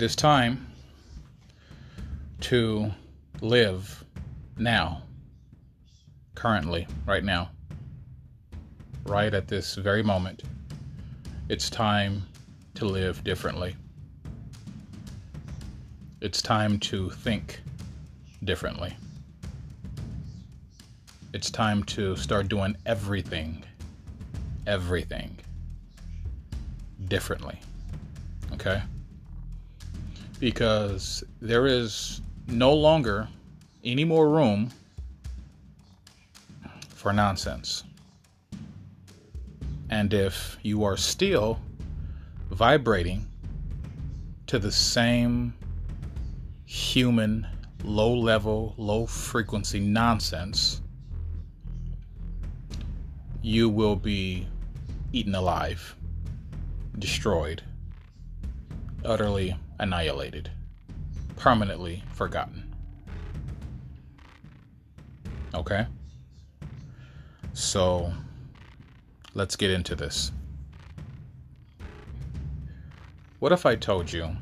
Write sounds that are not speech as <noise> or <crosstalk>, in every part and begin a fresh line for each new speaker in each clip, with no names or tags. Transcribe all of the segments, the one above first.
It is time to live now, currently, right now, right at this very moment. It's time to live differently. It's time to think differently. It's time to start doing everything, everything differently. Okay? Because there is no longer any more room for nonsense. And if you are still vibrating to the same human, low level, low frequency nonsense, you will be eaten alive, destroyed, utterly annihilated, permanently forgotten. Okay? So, let's get into this. What if I told you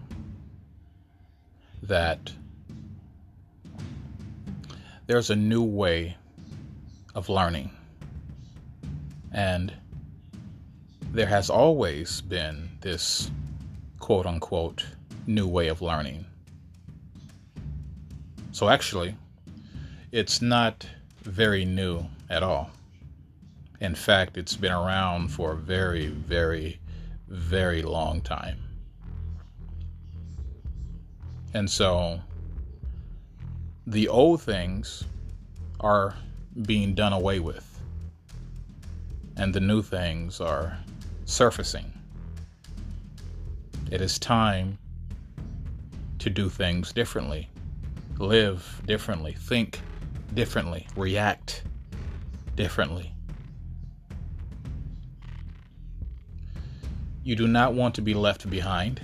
that there's a new way of learning? And there has always been this quote unquote new way of learning. So, actually, it's not very new at all. In fact, it's been around for a very, very, very long time. And so the old things are being done away with, and the new things are surfacing. It is time to do things differently, live differently, think differently, react differently. You do not want to be left behind.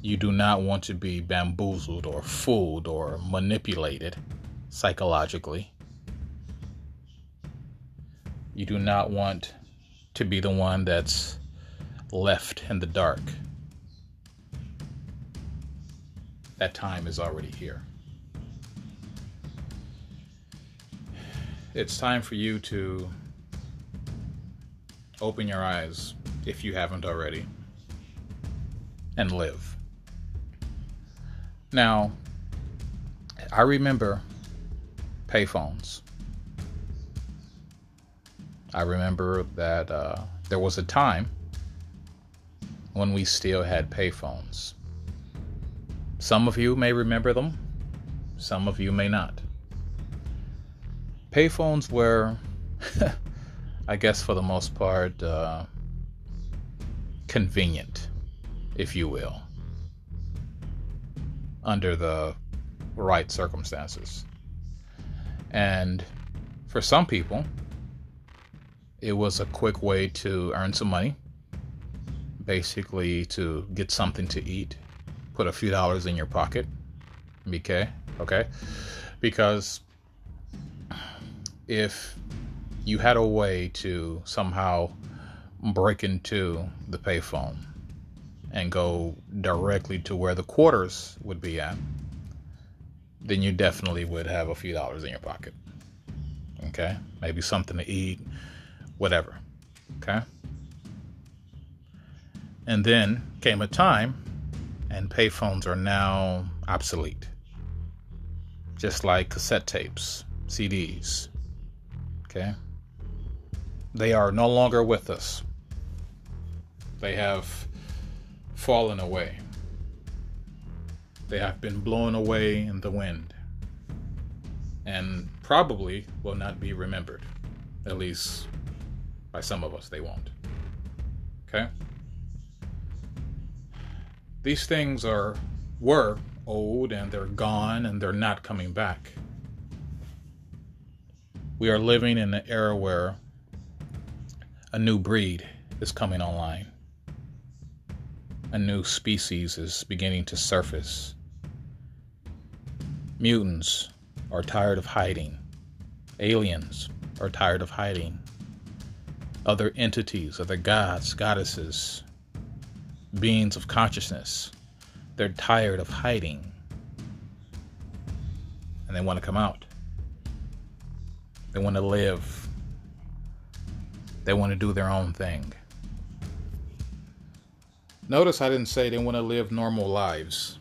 You do not want to be bamboozled or fooled or manipulated psychologically. You do not want to be the one that's left in the dark. That time is already here. It's time for you to open your eyes if you haven't already and live. Now, I remember payphones. I remember that uh, there was a time when we still had payphones. Some of you may remember them, some of you may not payphones were, <laughs> I guess, for the most part, uh, convenient, if you will, under the right circumstances. And for some people, it was a quick way to earn some money, basically to get something to eat, put a few dollars in your pocket. Okay, okay, because if you had a way to somehow break into the payphone and go directly to where the quarters would be at, then you definitely would have a few dollars in your pocket. Okay? Maybe something to eat, whatever. Okay? And then came a time, and payphones are now obsolete. Just like cassette tapes, CDs, Okay? They are no longer with us. They have fallen away. They have been blown away in the wind and probably will not be remembered. At least by some of us, they won't. Okay? These things are were old and they're gone and they're not coming back. We are living in an era where a new breed is coming online. A new species is beginning to surface. Mutants are tired of hiding. Aliens are tired of hiding. Other entities, other gods, goddesses, beings of consciousness. They're tired of hiding and they want to come out. They want to live. They want to do their own thing. Notice I didn't say they want to live normal lives.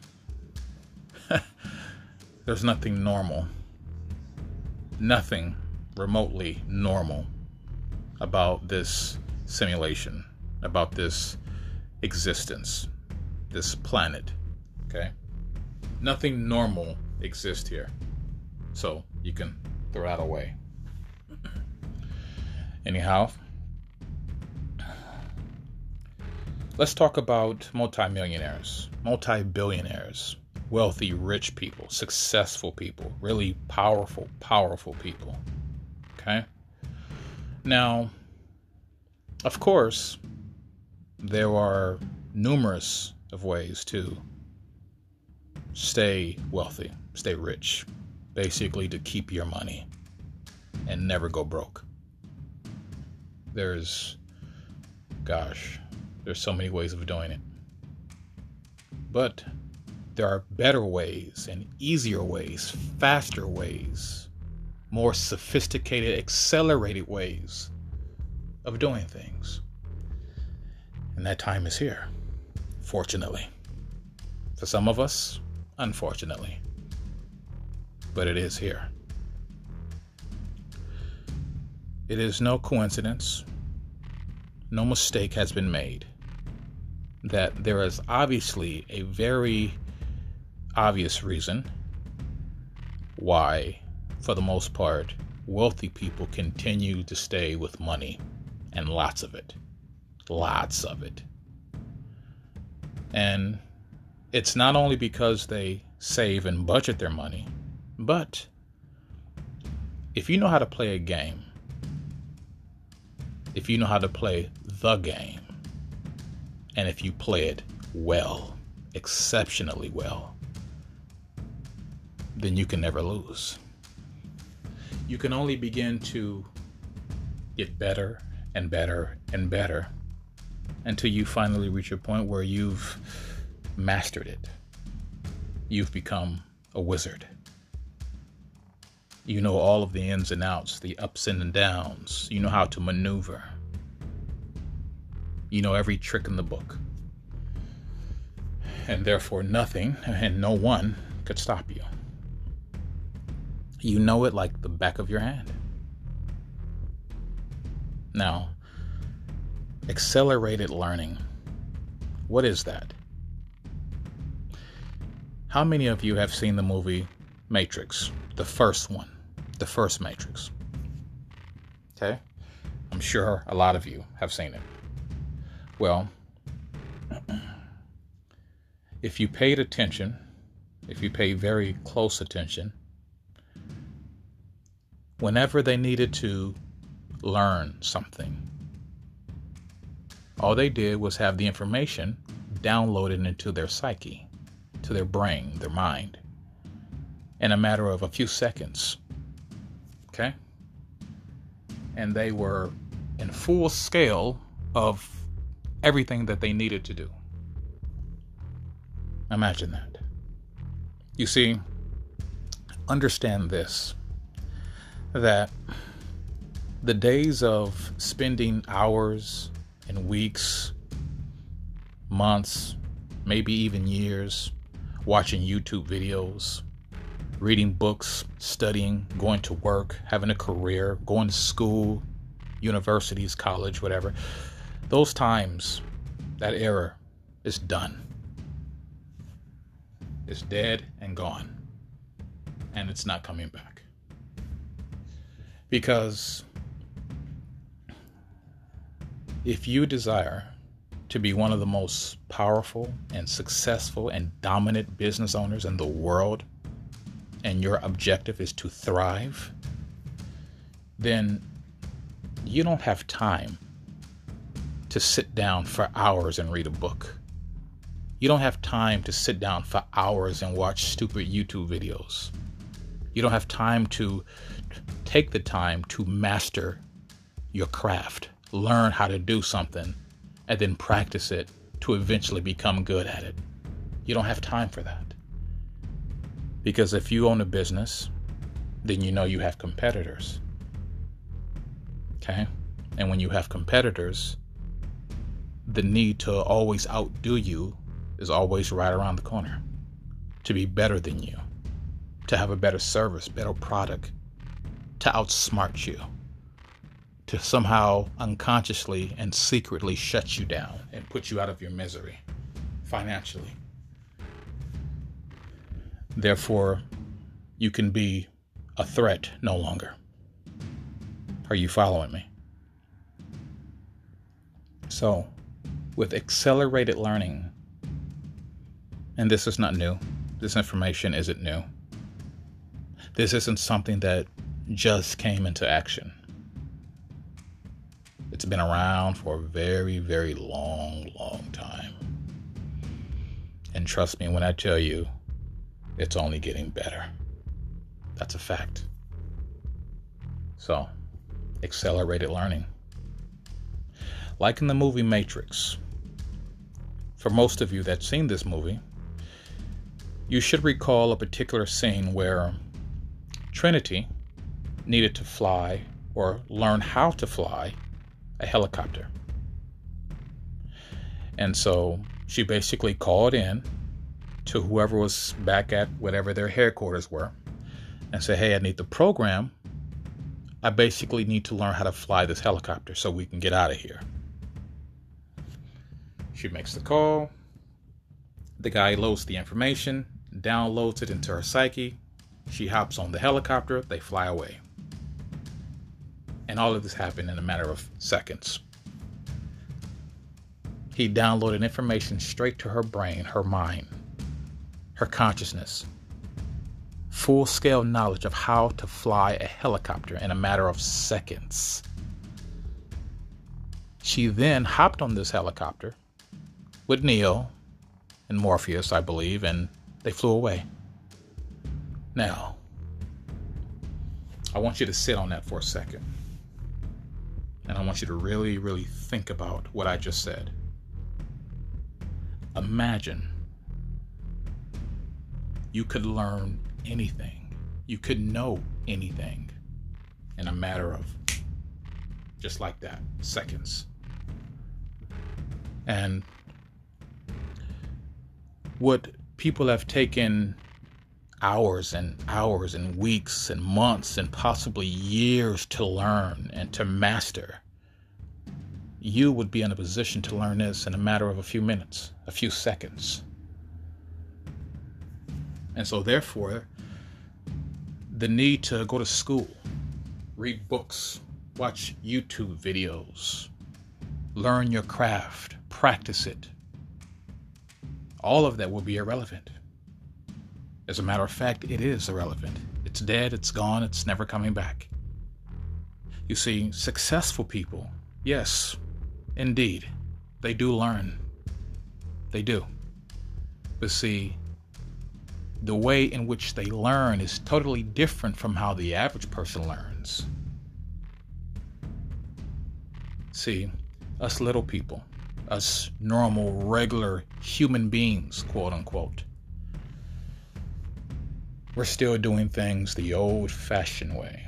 <laughs> There's nothing normal, nothing remotely normal about this simulation, about this existence, this planet. Okay? Nothing normal exists here. So you can throw that away. Anyhow, let's talk about multimillionaires, multi billionaires, wealthy, rich people, successful people, really powerful, powerful people. Okay? Now, of course, there are numerous of ways to stay wealthy, stay rich, basically to keep your money and never go broke. There's, gosh, there's so many ways of doing it. But there are better ways and easier ways, faster ways more sophisticated, accelerated ways of doing things. And that time is here, fortunately. For some of us, unfortunately. But it is here. It is no coincidence, no mistake has been made that there is obviously a very obvious reason why for the most part, wealthy people continue to stay with money and lots of it. Lots of it. And it's not only because they save and budget their money, but if you know how to play a game, if you know how to play the game, and if you play it well, exceptionally well, then you can never lose you can only begin to get better and better and better until you finally reach a point where you've mastered it. You've become a wizard. You know all of the ins and outs, the ups and downs. You know how to maneuver. You know every trick in the book. And therefore, nothing and no one could stop you. You know it like the back of your hand. Now, accelerated learning. What is that? How many of you have seen the movie Matrix? The first one, the first Matrix. Okay? I'm sure a lot of you have seen it. Well, if you paid attention, if you pay very close attention, whenever they needed to learn something. All they did was have the information downloaded into their psyche, to their brain, their mind, in a matter of a few seconds. Okay? And they were in full scale of everything that they needed to do. Imagine that. You see, understand this that the days of spending hours and weeks, months, maybe even years watching YouTube videos, reading books, studying, going to work, having a career, going to school, universities, college, whatever, those times, that era is done. It's dead and gone. And it's not coming back. Because if you desire to be one of the most powerful and successful and dominant business owners in the world, and your objective is to thrive, then you don't have time to sit down for hours and read a book. You don't have time to sit down for hours and watch stupid YouTube videos. You don't have time to take the time to master your craft, learn how to do something, and then practice it to eventually become good at it. You don't have time for that. Because if you own a business, then you know you have competitors. Okay? And when you have competitors, the need to always outdo you is always right around the corner. To be better than you, to have a better service, better product, to outsmart you, to somehow unconsciously and secretly shut you down and put you out of your misery financially. Therefore, you can be a threat no longer. Are you following me? So, with accelerated learning, and this is not new, this information isn't new. This isn't something that just came into action. It's been around for a very, very long, long time. And trust me when I tell you, it's only getting better. That's a fact. So, accelerated learning. Like in the movie Matrix, for most of you that's seen this movie, you should recall a particular scene where Trinity needed to fly or learn how to fly a helicopter. And so she basically called in to whoever was back at whatever their headquarters were and said, Hey, I need the program. I basically need to learn how to fly this helicopter so we can get out of here. She makes the call. The guy loads the information, downloads it into her psyche. She hops on the helicopter, they fly away. And all of this happened in a matter of seconds. He downloaded information straight to her brain, her mind, her consciousness. Full scale knowledge of how to fly a helicopter in a matter of seconds. She then hopped on this helicopter with Neo and Morpheus, I believe, and they flew away. Now, I want you to sit on that for a second. And I want you to really, really think about what I just said. Imagine you could learn anything, you could know anything in a matter of just like that, seconds. And what people have taken hours and hours and weeks and months and possibly years to learn and to master, you would be in a position to learn this in a matter of a few minutes, a few seconds. And so, therefore, the need to go to school, read books, watch YouTube videos, learn your craft, practice it, all of that will be irrelevant. As a matter of fact, it is irrelevant. It's dead, it's gone, it's never coming back. You see, successful people, yes, indeed, they do learn. They do. But see, the way in which they learn is totally different from how the average person learns. See, us little people, us normal, regular human beings, quote unquote, we're still doing things the old fashioned way.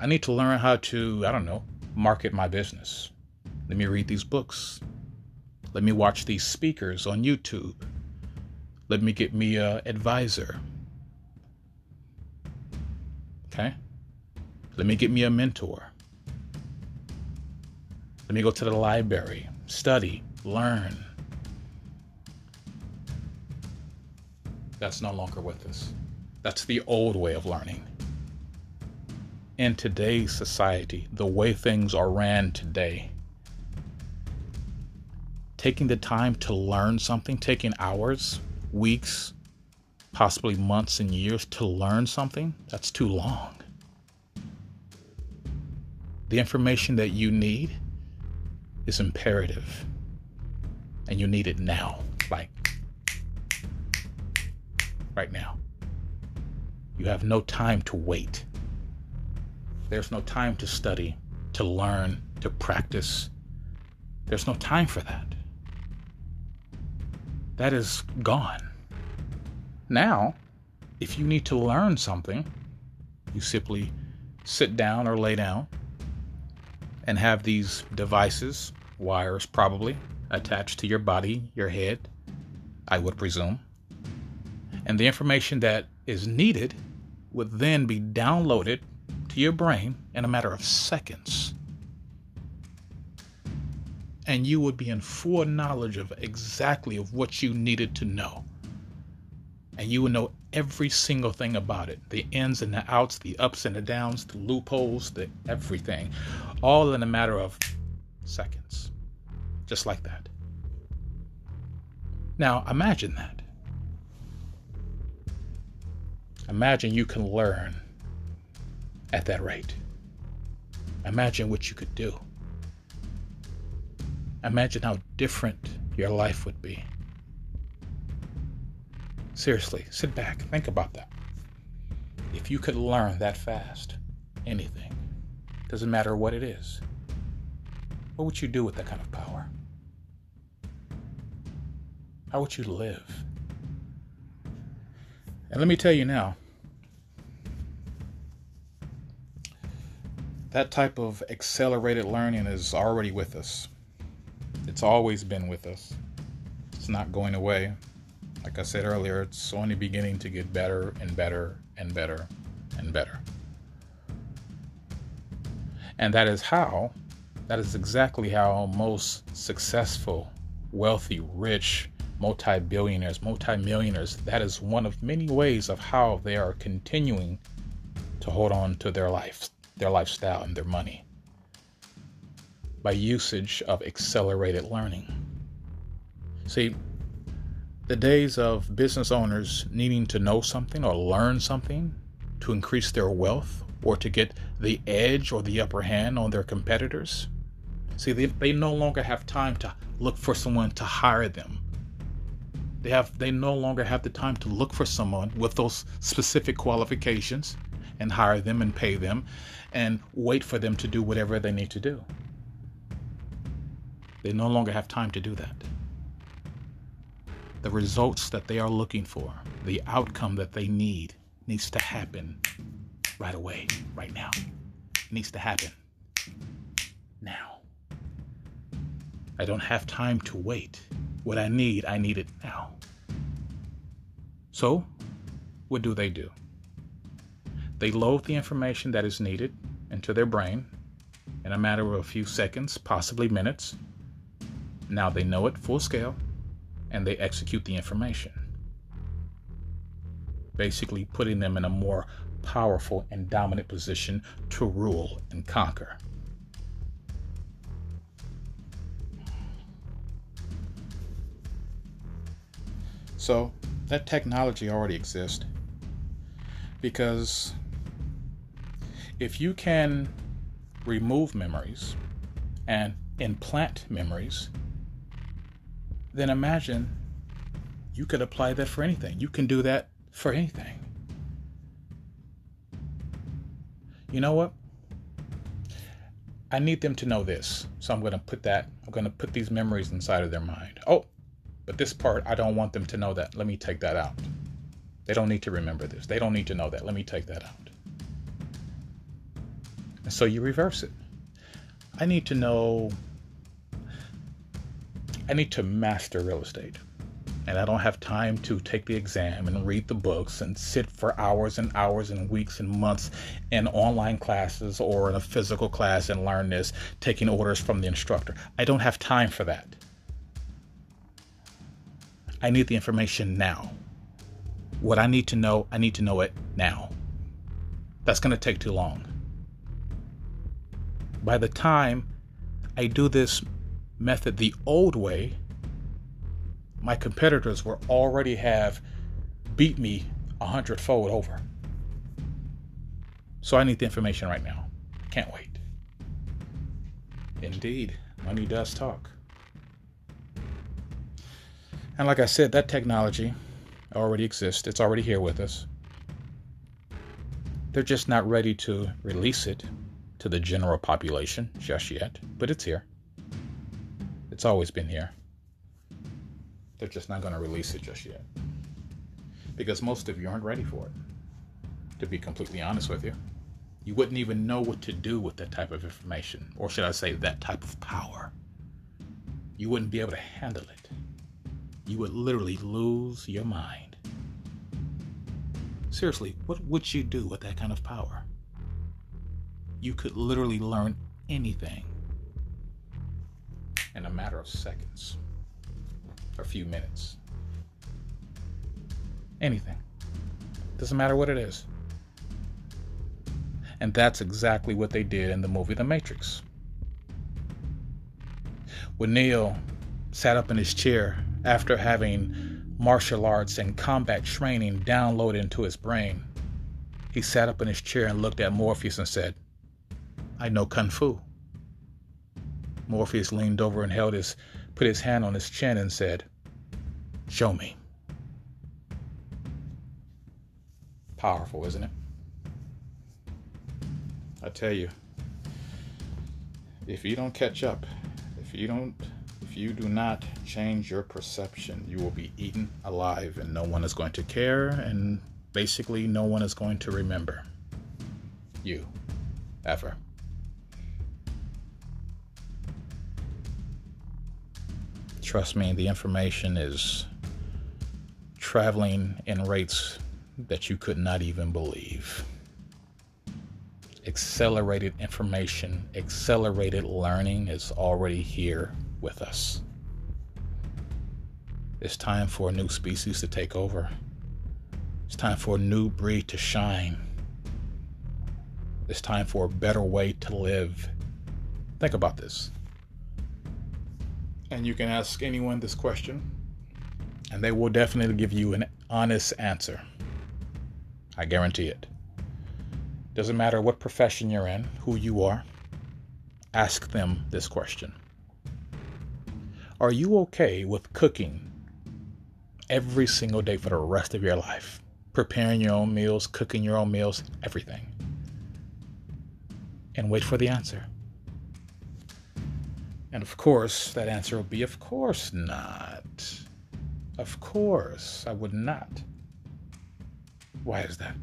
I need to learn how to, I don't know, market my business. Let me read these books. Let me watch these speakers on YouTube. Let me get me a advisor. Okay? Let me get me a mentor. Let me go to the library, study, learn. That's no longer with us. That's the old way of learning. In today's society, the way things are ran today, taking the time to learn something, taking hours, weeks, possibly months and years to learn something, that's too long. The information that you need is imperative, and you need it now. Right now. You have no time to wait. There's no time to study, to learn, to practice. There's no time for that. that is gone. Now, if you need to learn something, you simply sit down or lay down and have these devices, wires probably, attached to your body, your head, I would presume. And the information that is needed would then be downloaded to your brain in a matter of seconds. And you would be in full knowledge of exactly of what you needed to know. And you would know every single thing about it the ins and the outs, the ups and the downs, the loopholes, the everything, all in a matter of seconds. Just like that. Now, imagine that. Imagine you can learn at that rate. Imagine what you could do. Imagine how different your life would be. Seriously, sit back, think about that. If you could learn that fast, anything, doesn't matter what it is, what would you do with that kind of power? How would you live? And let me tell you now, that type of accelerated learning is already with us. It's always been with us. It's not going away. Like I said earlier, it's only beginning to get better and better and better and better. And that is how, that is exactly how most successful, wealthy, rich, multi billionaires, multi millionaires. That is one of many ways of how they are continuing to hold on to their life, their lifestyle, and their money by usage of accelerated learning. See, the days of business owners needing to know something or learn something to increase their wealth or to get the edge or the upper hand on their competitors. See, they, they no longer have time to look for someone to hire them they have they no longer have the time to look for someone with those specific qualifications and hire them and pay them and wait for them to do whatever they need to do. They no longer have time to do that. The results that they are looking for, the outcome that they need, needs to happen right away, right now. It needs to happen now. I don't have time to wait. What I need, I need it now. So, what do they do? They load the information that is needed into their brain in a matter of a few seconds, possibly minutes. Now they know it full scale and they execute the information. Basically, putting them in a more powerful and dominant position to rule and conquer. So that technology already exists. Because if you can remove memories and implant memories, then imagine you could apply that for anything. You can do that for anything. You know what? I need them to know this. So I'm going to put that, I'm going to put these memories inside of their mind. Oh, but this part, I don't want them to know that. Let me take that out. They don't need to remember this. They don't need to know that. Let me take that out. So you reverse it. I need to know, I need to master real estate. And I don't have time to take the exam and read the books and sit for hours and hours and weeks and months in online classes or in a physical class and learn this, taking orders from the instructor. I don't have time for that. I need the information now. What I need to know, I need to know it now. That's going to take too long. By the time I do this method the old way, my competitors will already have beat me a hundredfold over. So I need the information right now. Can't wait. Indeed, money does talk. And like I said, that technology already exists, it's already here with us. They're just not ready to release it to the general population just yet, but it's here. It's always been here. They're just not going to release it just yet. Because most of you aren't ready for it. To be completely honest with you, you wouldn't even know what to do with that type of information, or should I say, that type of power. You wouldn't be able to handle it. You would literally lose your mind. Seriously, what would you do with that kind of power? You could literally learn anything in a matter of seconds, a few minutes. Anything. Doesn't matter what it is. And that's exactly what they did in the movie The Matrix. When Neo sat up in his chair after having martial arts and combat training downloaded into his brain, he sat up in his chair and looked at Morpheus and said, I know Kung Fu. Morpheus leaned over and held his, put his hand on his chin and said, Show me. Powerful, isn't it? I tell you, if you don't catch up, if you don't, if you do not change your perception, you will be eaten alive and no one is going to care and basically no one is going to remember you ever. Trust me, the information is traveling in rates that you could not even believe. Accelerated information, accelerated learning is already here with us. It's time for a new species to take over. It's time for a new breed to shine. It's time for a better way to live. Think about this. And you can ask anyone this question, and they will definitely give you an honest answer. I guarantee it. Doesn't matter what profession you're in, who you are, ask them this question Are you okay with cooking every single day for the rest of your life? Preparing your own meals, cooking your own meals, everything. And wait for the answer. And of course, that answer will be, of course not. Of course, I would not. Why is that?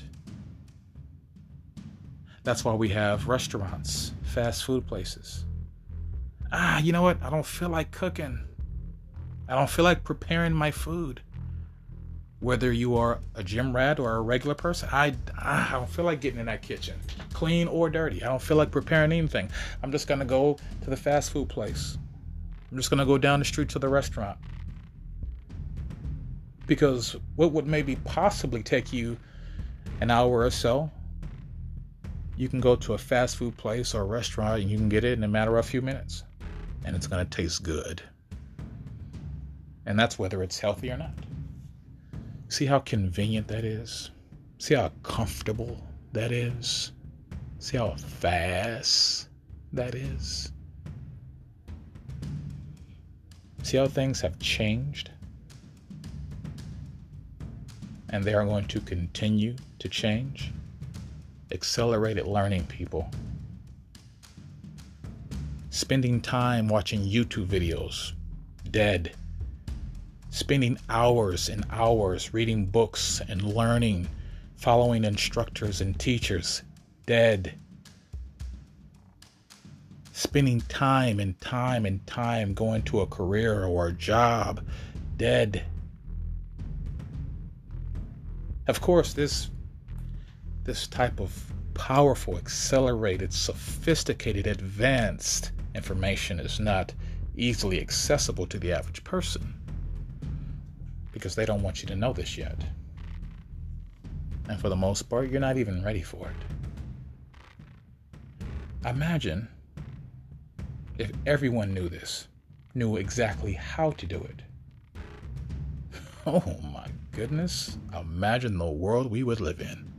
That's why we have restaurants, fast food places. Ah, you know what? I don't feel like cooking. I don't feel like preparing my food whether you are a gym rat or a regular person, I, I don't feel like getting in that kitchen, clean or dirty. I don't feel like preparing anything. I'm just to go to the fast food place. I'm just to go down the street to the restaurant. Because what would maybe possibly take you an hour or so, you can go to a fast food place or restaurant and you can get it in a matter of a few minutes. And it's going to taste good. And that's whether it's healthy or not. See how convenient that is? See how comfortable that is? See how fast that is? See how things have changed? And they are going to continue to change? Accelerated learning, people. Spending time watching YouTube videos, dead spending hours and hours reading books and learning, following instructors and teachers, dead. Spending time and time and time going to a career or a job, dead. Of course, this this type of powerful, accelerated, sophisticated, advanced information is not easily accessible to the average person because they don't want you to know this yet. And for the most part, you're not even ready for it. Imagine if everyone knew this, knew exactly how to do it. <laughs> Oh my goodness, imagine the world we would live in.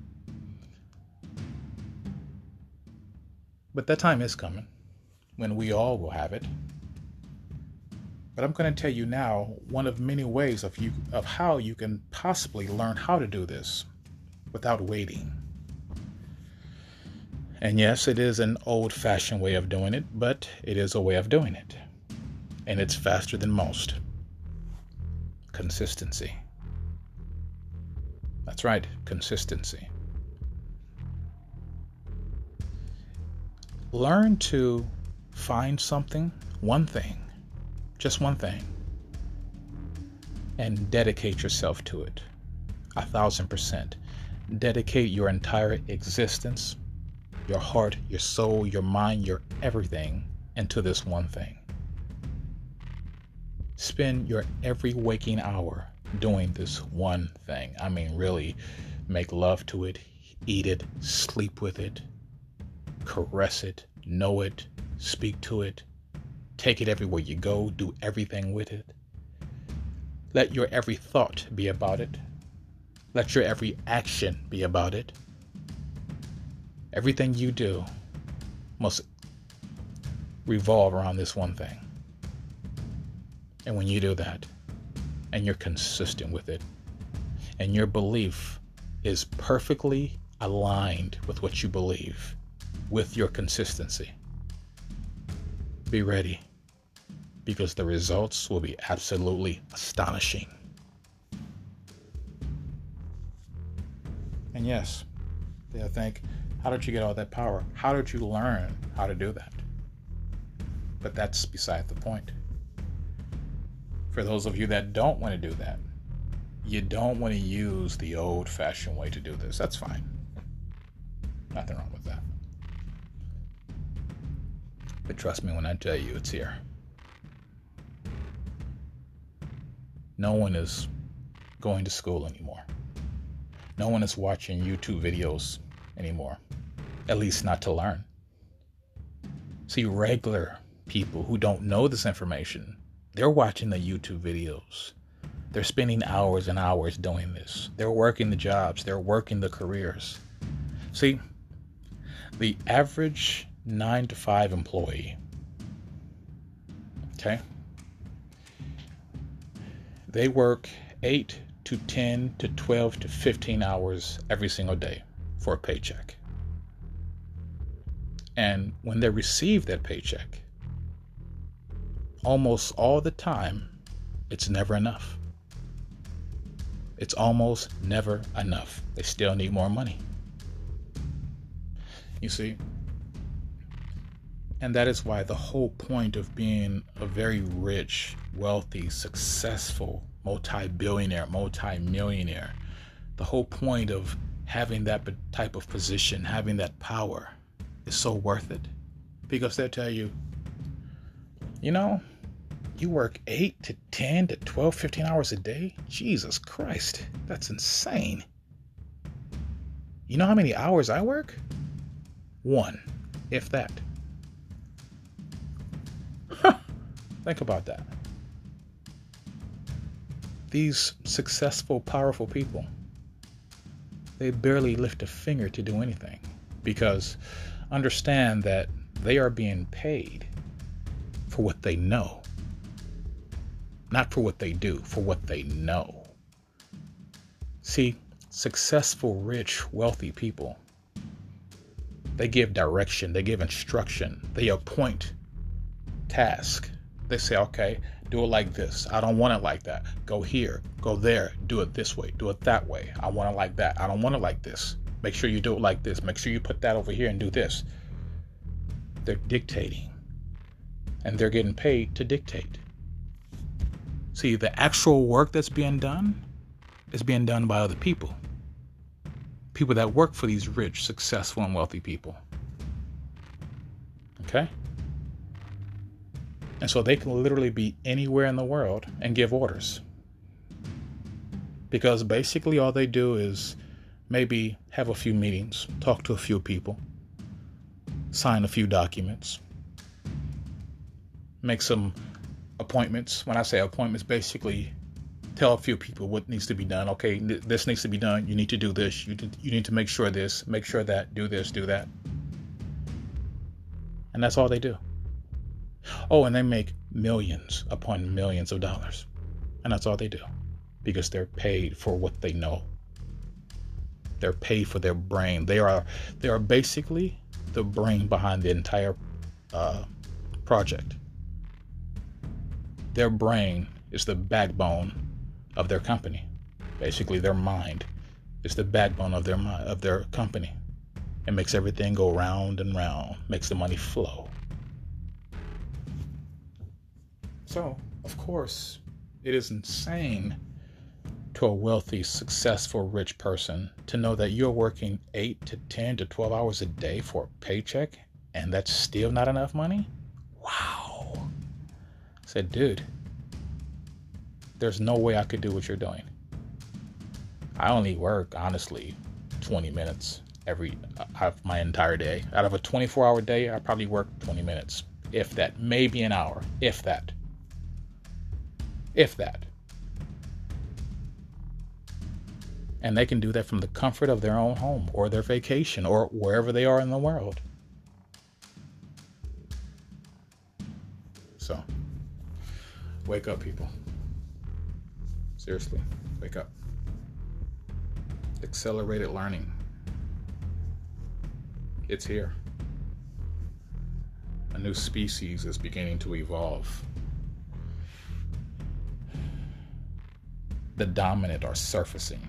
But that time is coming when we all will have it. But I'm going to tell you now one of many ways of you of how you can possibly learn how to do this without waiting. And yes, it is an old-fashioned way of doing it, but it is a way of doing it. And it's faster than most. consistency. That's right, consistency. Learn to find something, one thing, just one thing, and dedicate yourself to it. A thousand percent. Dedicate your entire existence, your heart, your soul, your mind, your everything into this one thing. Spend your every waking hour doing this one thing. I mean, really make love to it, eat it, sleep with it, caress it, know it, speak to it, take it everywhere you go, do everything with it. Let your every thought be about it. Let your every action be about it. Everything you do must revolve around this one thing. And when you do that, and you're consistent with it, and your belief is perfectly aligned with what you believe, with your consistency, be ready because the results will be absolutely astonishing. And yes, they'll think, how did you get all that power? How did you learn how to do that? But that's beside the point. For those of you that don't want to do that, you don't want to use the old fashioned way to do this. That's fine. Nothing wrong with that. But trust me when I tell you it's here. No one is going to school anymore. No one is watching YouTube videos anymore, at least not to learn. See, regular people who don't know this information, they're watching the YouTube videos. They're spending hours and hours doing this. They're working the jobs, they're working the careers. See, the average nine to five employee, okay, they work eight to 10 to 12 to 15 hours every single day for a paycheck. And when they receive that paycheck, almost all the time, it's never enough. It's almost never enough. They still need more money. You see? And that is why the whole point of being a very rich, wealthy, successful, multi billionaire, multi millionaire, the whole point of having that type of position, having that power, is so worth it. Because they'll tell you, you know, you work 8 to 10 to 12, 15 hours a day? Jesus Christ, that's insane. You know how many hours I work? One, if that. Think about that. These successful, powerful people, they barely lift a finger to do anything because understand that they are being paid for what they know not for what they do, for what they know. See, successful, rich, wealthy people, they give direction, they give instruction, they appoint task. They say, okay, do it like this. I don't want it like that. Go here, go there, do it this way, do it that way. I want it like that. I don't want it like this. Make sure you do it like this. Make sure you put that over here and do this. They're dictating, and they're getting paid to dictate. See, the actual work that's being done is being done by other people. People that work for these rich, successful, and wealthy people. Okay? And so they can literally be anywhere in the world and give orders. Because basically all they do is maybe have a few meetings, talk to a few people, sign a few documents, make some appointments. When I say appointments, basically tell a few people what needs to be done. Okay, this needs to be done. You need to do this. You you need to make sure this, make sure that, do this, do that. And that's all they do. Oh, and they make millions upon millions of dollars. And that's all they do because they're paid for what they know. They're paid for their brain. They are they are basically the brain behind the entire uh, project their brain is the backbone of their company. Basically, their mind is the backbone of their of their company. It makes everything go round and round, makes the money flow. So, of course, it is insane to a wealthy, successful, rich person to know that you're working 8 to 10 to 12 hours a day for a paycheck and that's still not enough money? Wow. I said, dude, there's no way I could do what you're doing. I only work, honestly, 20 minutes every out of my entire day. Out of a 24 hour day, I probably work 20 minutes, if that, maybe an hour, if that. If that. And they can do that from the comfort of their own home or their vacation or wherever they are in the world. So, wake up, people. Seriously, wake up. Accelerated learning. It's here. A new species is beginning to evolve. The dominant are surfacing.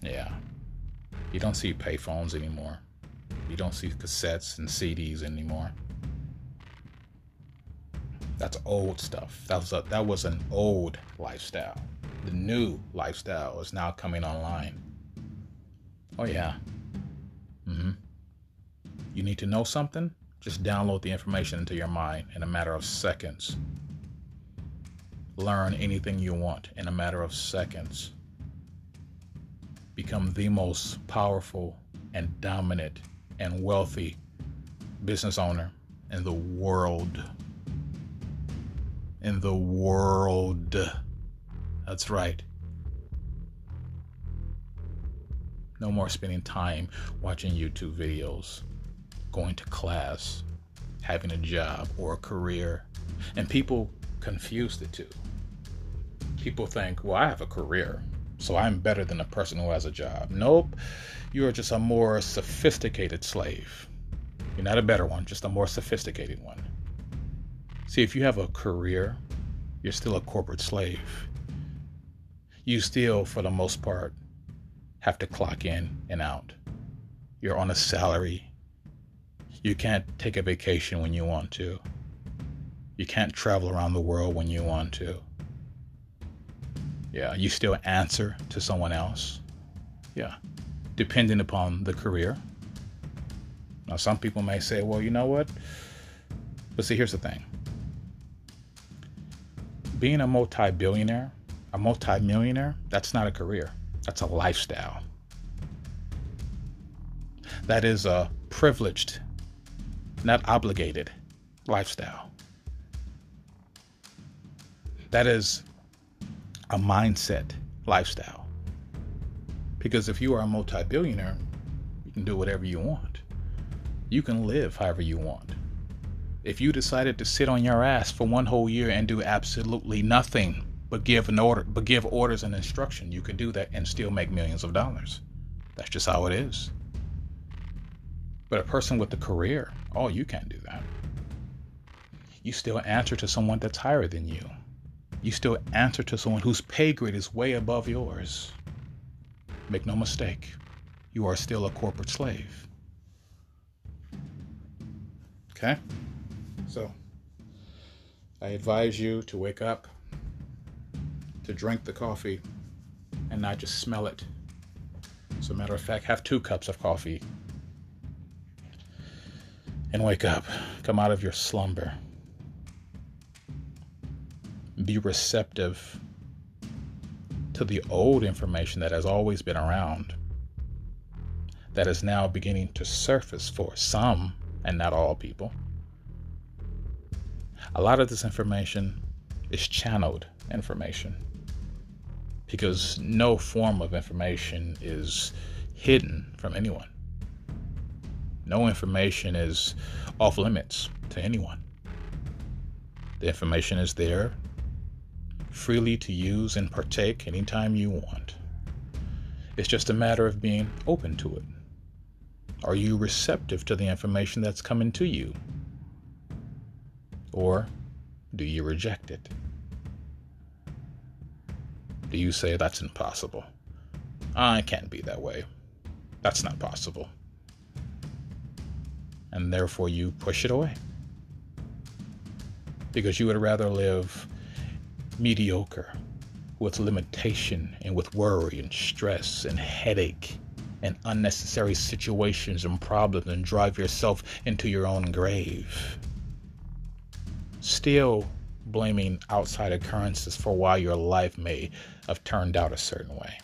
Yeah. You don't see payphones anymore. You don't see cassettes and CDs anymore. That's old stuff. That was a, that was an old lifestyle. The new lifestyle is now coming online. Oh yeah. Mhm. You need to know something? Just download the information into your mind in a matter of seconds. Learn anything you want in a matter of seconds. Become the most powerful and dominant and wealthy business owner in the world in the world. That's right. No more spending time watching YouTube videos, going to class, having a job or a career. And people confuse the two. People think, well, I have a career, so I'm better than a person who has a job. Nope, you are just a more sophisticated slave. You're not a better one, just a more sophisticated one. See, if you have a career, you're still a corporate slave. You still, for the most part, have to clock in and out. You're on a salary. You can't take a vacation when you want to. You can't travel around the world when you want to. Yeah, you still answer to someone else. Yeah, depending upon the career. Now, some people may say, well, you know what? But see, here's the thing being a multi billionaire, a multi millionaire, that's not a career, that's a lifestyle. That is a privileged, not obligated lifestyle. That is a mindset lifestyle. Because if you are a multi billionaire, you can do whatever you want. You can live however you want. If you decided to sit on your ass for one whole year and do absolutely nothing but give an order, but give orders and instruction, you could do that and still make millions of dollars. That's just how it is. But a person with a career, oh, you can't do that. You still answer to someone that's higher than you. You still answer to someone whose pay grade is way above yours. Make no mistake, you are still a corporate slave. Okay? So, I advise you to wake up, to drink the coffee, and not just smell it. As a matter of fact, have two cups of coffee and wake up. Come out of your slumber. Be receptive to the old information that has always been around, that is now beginning to surface for some and not all people a lot of this information is channeled information because no form of information is hidden from anyone. No information is off limits to anyone. The information is there freely to use and partake anytime you want. It's just a matter of being open to it. Are you receptive to the information that's coming to you? Or do you reject it? do you say that's impossible? Ah, I can't be that way. That's not possible. And therefore, you push it away. Because you would rather live mediocre with limitation and with worry and stress and headache and unnecessary situations and problems and drive yourself into your own grave. Still blaming outside occurrences for why your life may have turned out a certain way.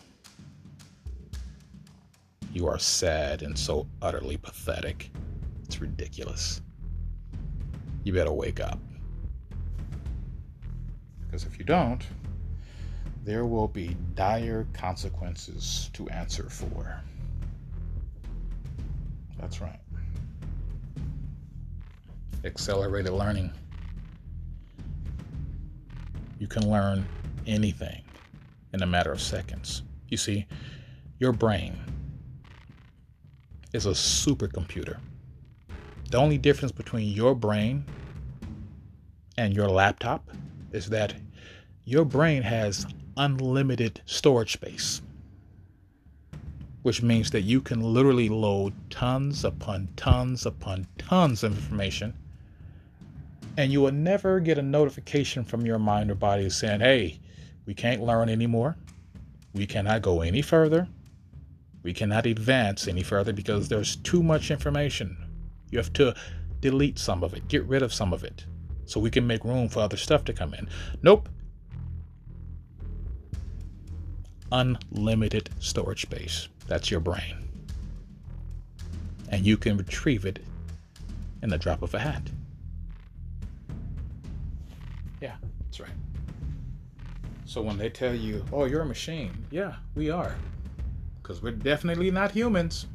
You are sad and so utterly pathetic. It's ridiculous. You better wake up. Because if you don't, there will be dire consequences to answer for. That's right. Accelerated learning. You can learn anything in a matter of seconds. You see, your brain is a supercomputer. The only difference between your brain and your laptop is that your brain has unlimited storage space which means that you can literally load tons upon tons upon tons of information and you will never get a notification from your mind or body saying, hey, we can't learn anymore. We cannot go any further. We cannot advance any further because there's too much information. You have to delete some of it, get rid of some of it, so we can make room for other stuff to come in. Nope. Unlimited storage space. That's your brain. And you can retrieve it in the drop of a hat. Yeah, that's right. So when they tell you, oh, you're a machine, yeah, we are. Because we're definitely not humans.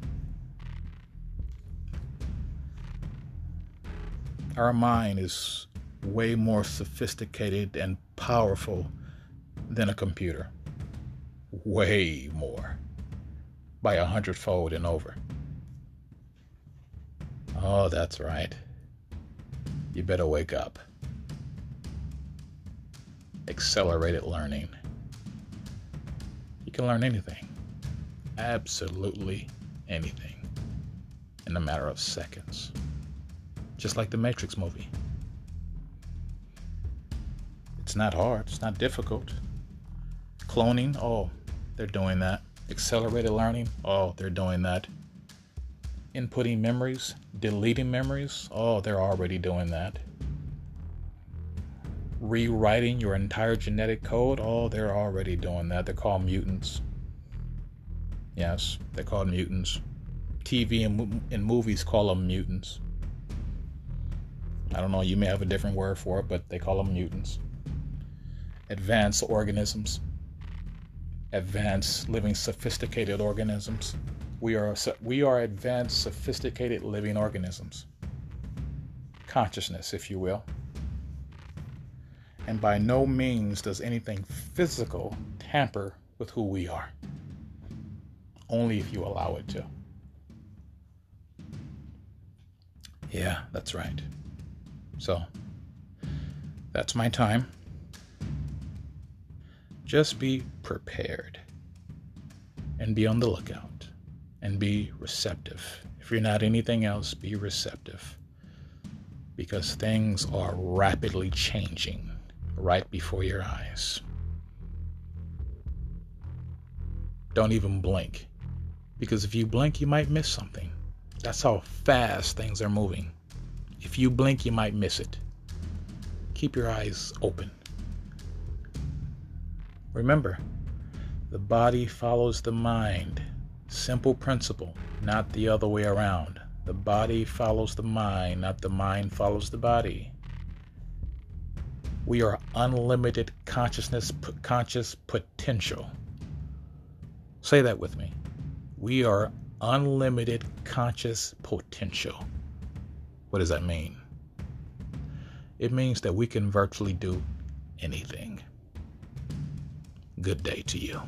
Our mind is way more sophisticated and powerful than a computer. Way more by a hundredfold and over. Oh, that's right. You better wake up. Accelerated learning. You can learn anything. Absolutely anything. In a matter of seconds. Just like the Matrix movie. It's not hard, it's not difficult. Cloning, oh, they're doing that. Accelerated learning, oh, they're doing that. Inputting memories, deleting memories, oh, they're already doing that. Rewriting your entire genetic code, oh, they're already doing that. They're called mutants. Yes, they're called mutants. TV and, and movies call them mutants. I don't know, you may have a different word for it, but they call them mutants. Advanced organisms advanced, living, sophisticated organisms. We are, we are advanced, sophisticated living organisms. Consciousness, if you will. And by no means does anything physical tamper with who we are. Only if you allow it to. Yeah, that's right. So, that's my time. Just be prepared and be on the lookout and be receptive. If you're not anything else, be receptive because things are rapidly changing right before your eyes. Don't even blink because if you blink, you might miss something. That's how fast things are moving. If you blink, you might miss it. Keep your eyes open. Remember, the body follows the mind. Simple principle, not the other way around. The body follows the mind, not the mind follows the body. We are unlimited consciousness, conscious potential. Say that with me. We are unlimited conscious potential. What does that mean? It means that we can virtually do anything good day to you.